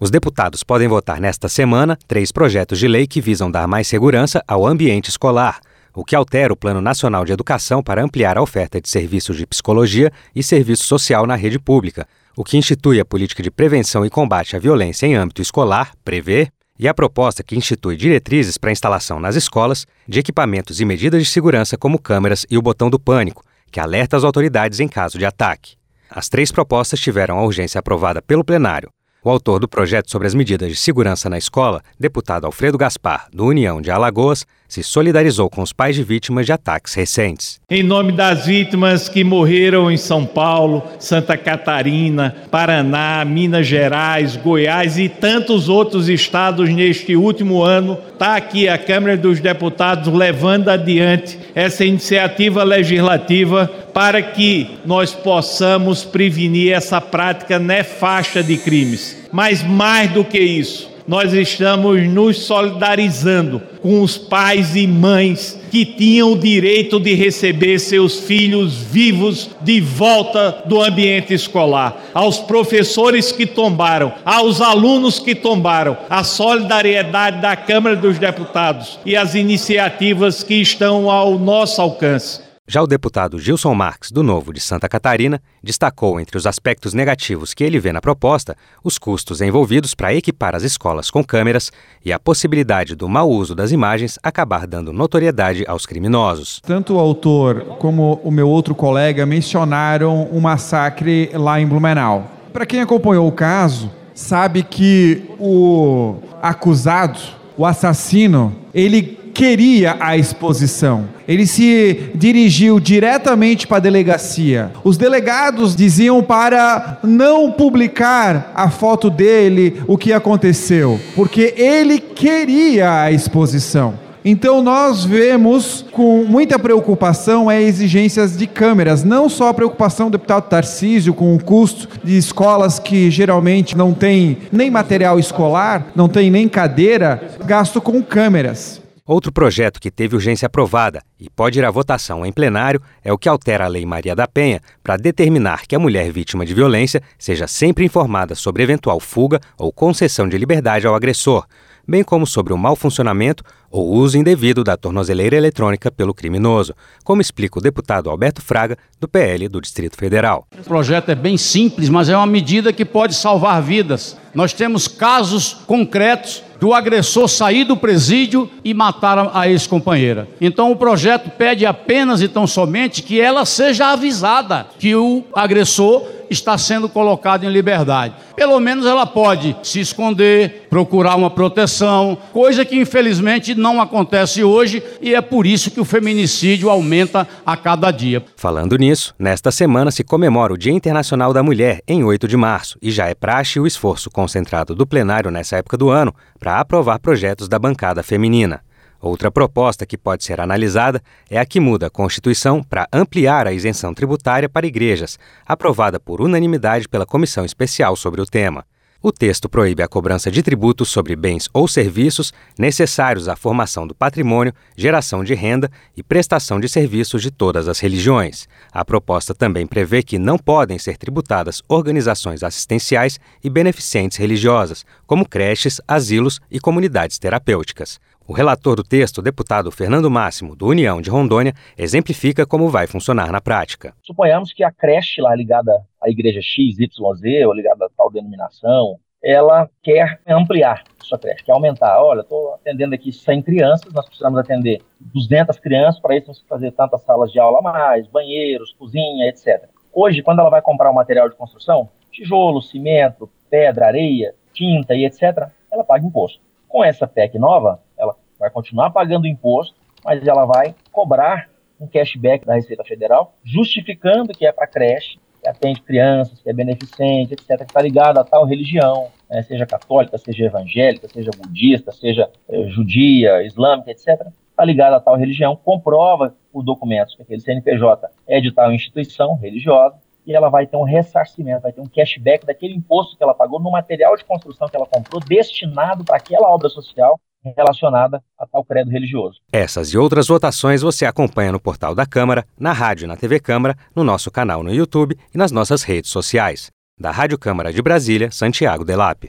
Os deputados podem votar nesta semana três projetos de lei que visam dar mais segurança ao ambiente escolar, o que altera o Plano Nacional de Educação para ampliar a oferta de serviços de psicologia e serviço social na rede pública, o que institui a política de prevenção e combate à violência em âmbito escolar, prevê, e a proposta que institui diretrizes para a instalação nas escolas de equipamentos e medidas de segurança como câmeras e o botão do pânico, que alerta as autoridades em caso de ataque. As três propostas tiveram a urgência aprovada pelo plenário. O autor do projeto sobre as medidas de segurança na escola, deputado Alfredo Gaspar, do União de Alagoas, se solidarizou com os pais de vítimas de ataques recentes. Em nome das vítimas que morreram em São Paulo, Santa Catarina, Paraná, Minas Gerais, Goiás e tantos outros estados neste último ano, está aqui a Câmara dos Deputados levando adiante essa iniciativa legislativa para que nós possamos prevenir essa prática nefasta de crimes. Mas mais do que isso, nós estamos nos solidarizando com os pais e mães que tinham o direito de receber seus filhos vivos de volta do ambiente escolar, aos professores que tombaram, aos alunos que tombaram, a solidariedade da Câmara dos Deputados e as iniciativas que estão ao nosso alcance. Já o deputado Gilson Marques, do Novo de Santa Catarina, destacou entre os aspectos negativos que ele vê na proposta os custos envolvidos para equipar as escolas com câmeras e a possibilidade do mau uso das imagens acabar dando notoriedade aos criminosos. Tanto o autor como o meu outro colega mencionaram um massacre lá em Blumenau. Para quem acompanhou o caso, sabe que o acusado, o assassino, ele queria a exposição. Ele se dirigiu diretamente para a delegacia. Os delegados diziam para não publicar a foto dele, o que aconteceu, porque ele queria a exposição. Então nós vemos com muita preocupação as exigências de câmeras, não só a preocupação do deputado Tarcísio com o custo de escolas que geralmente não tem nem material escolar, não tem nem cadeira, gasto com câmeras. Outro projeto que teve urgência aprovada e pode ir à votação em plenário é o que altera a Lei Maria da Penha para determinar que a mulher vítima de violência seja sempre informada sobre eventual fuga ou concessão de liberdade ao agressor, bem como sobre o mau funcionamento ou uso indevido da tornozeleira eletrônica pelo criminoso, como explica o deputado Alberto Fraga, do PL do Distrito Federal. O projeto é bem simples, mas é uma medida que pode salvar vidas. Nós temos casos concretos do agressor sair do presídio e matar a ex-companheira. Então o projeto pede apenas e tão somente que ela seja avisada que o agressor está sendo colocado em liberdade. Pelo menos ela pode se esconder, procurar uma proteção, coisa que infelizmente não acontece hoje e é por isso que o feminicídio aumenta a cada dia. Falando nisso, nesta semana se comemora o Dia Internacional da Mulher, em 8 de março, e já é praxe o esforço concentrado do plenário nessa época do ano para aprovar projetos da bancada feminina. Outra proposta que pode ser analisada é a que muda a Constituição para ampliar a isenção tributária para igrejas, aprovada por unanimidade pela Comissão Especial sobre o tema. O texto proíbe a cobrança de tributos sobre bens ou serviços necessários à formação do patrimônio, geração de renda e prestação de serviços de todas as religiões. A proposta também prevê que não podem ser tributadas organizações assistenciais e beneficentes religiosas, como creches, asilos e comunidades terapêuticas. O relator do texto, deputado Fernando Máximo, do União de Rondônia, exemplifica como vai funcionar na prática. Suponhamos que a creche lá ligada à igreja XYZ, ou ligada a tal denominação, ela quer ampliar sua creche, quer aumentar. Olha, estou atendendo aqui 100 crianças, nós precisamos atender 200 crianças, para isso temos fazer tantas salas de aula a mais, banheiros, cozinha, etc. Hoje, quando ela vai comprar o um material de construção, tijolo, cimento, pedra, areia, tinta e etc., ela paga imposto. Com essa PEC nova, vai continuar pagando imposto, mas ela vai cobrar um cashback da Receita Federal, justificando que é para creche, que atende crianças, que é beneficente, etc., que está ligada a tal religião, né, seja católica, seja evangélica, seja budista, seja eh, judia, islâmica, etc., está ligada a tal religião, comprova os documentos que aquele CNPJ é de tal instituição religiosa, e ela vai ter um ressarcimento, vai ter um cashback daquele imposto que ela pagou no material de construção que ela comprou, destinado para aquela obra social relacionada a tal credo religioso. Essas e outras votações você acompanha no portal da Câmara, na rádio e na TV Câmara, no nosso canal no YouTube e nas nossas redes sociais. Da Rádio Câmara de Brasília, Santiago Delap.